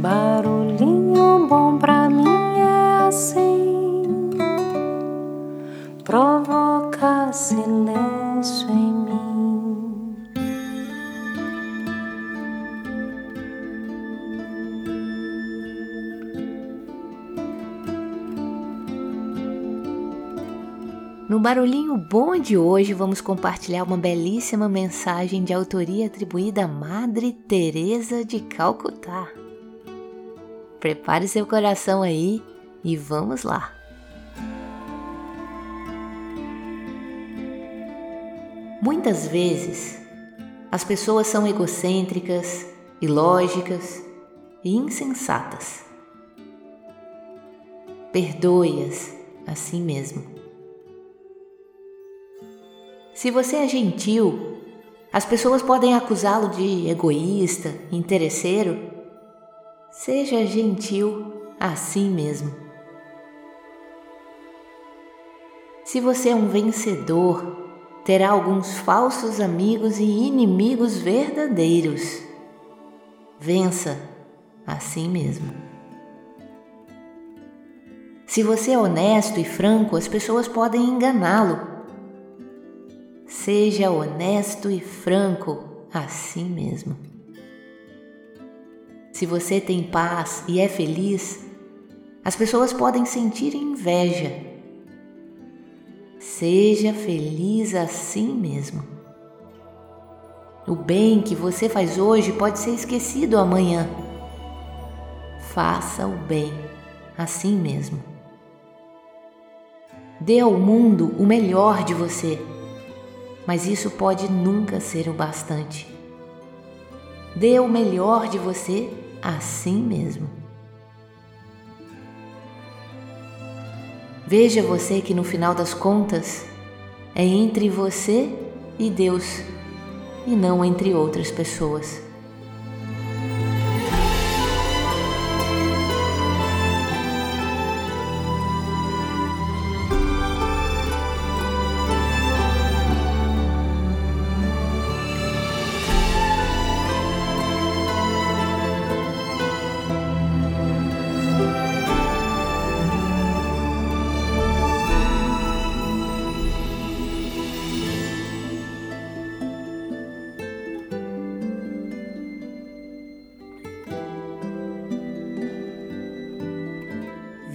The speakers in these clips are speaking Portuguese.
Barulhinho bom pra mim é assim, provoca silêncio em mim. No Barulhinho Bom de hoje, vamos compartilhar uma belíssima mensagem de autoria atribuída à Madre Teresa de Calcutá. Prepare seu coração aí e vamos lá. Muitas vezes, as pessoas são egocêntricas, ilógicas e insensatas. Perdoe-as assim mesmo. Se você é gentil, as pessoas podem acusá-lo de egoísta, interesseiro Seja gentil assim mesmo. Se você é um vencedor, terá alguns falsos amigos e inimigos verdadeiros. Vença assim mesmo. Se você é honesto e franco, as pessoas podem enganá-lo. Seja honesto e franco assim mesmo. Se você tem paz e é feliz, as pessoas podem sentir inveja. Seja feliz assim mesmo. O bem que você faz hoje pode ser esquecido amanhã. Faça o bem assim mesmo. Dê ao mundo o melhor de você, mas isso pode nunca ser o bastante. Dê o melhor de você assim mesmo. Veja você que no final das contas é entre você e Deus e não entre outras pessoas.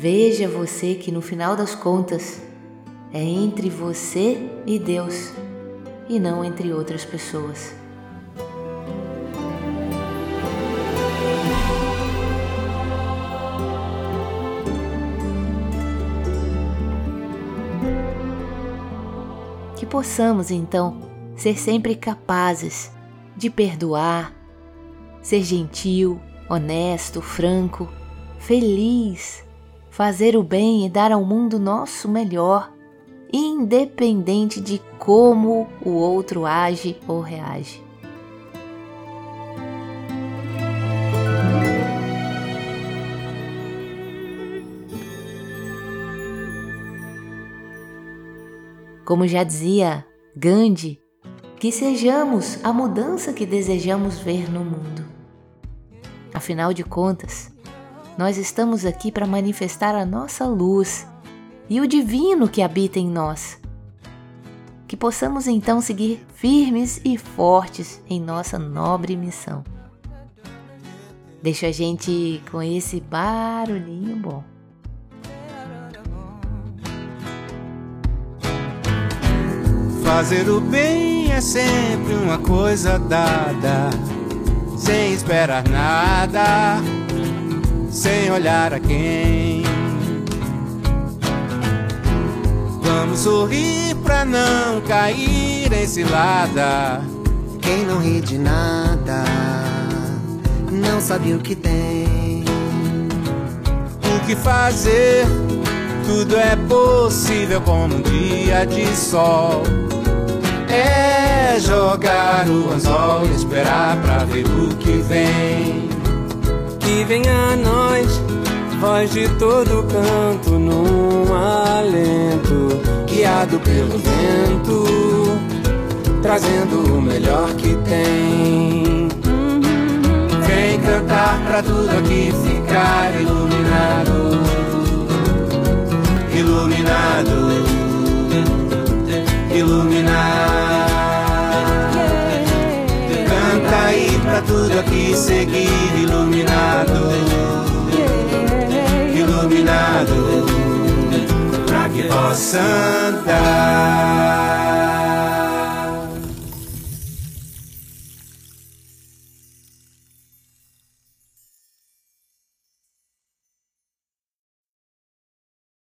Veja você que no final das contas é entre você e Deus e não entre outras pessoas. Que possamos então ser sempre capazes de perdoar, ser gentil, honesto, franco, feliz fazer o bem e dar ao mundo nosso melhor, independente de como o outro age ou reage. Como já dizia Gandhi, que sejamos a mudança que desejamos ver no mundo. Afinal de contas, nós estamos aqui para manifestar a nossa luz e o divino que habita em nós. Que possamos então seguir firmes e fortes em nossa nobre missão. Deixa a gente com esse barulhinho bom. Fazer o bem é sempre uma coisa dada, sem esperar nada sem olhar a quem. Vamos sorrir pra não cair em cilada. Quem não ri de nada, não sabe o que tem. O que fazer? Tudo é possível como um dia de sol. É jogar o anzol e esperar pra ver o que vem venha a nós, voz de todo canto num alento, guiado pelo vento, trazendo o melhor que tem. Vem cantar pra tudo aqui ficar. Iluminado. Tudo aqui seguir iluminado. Iluminado. Pra que possa andar.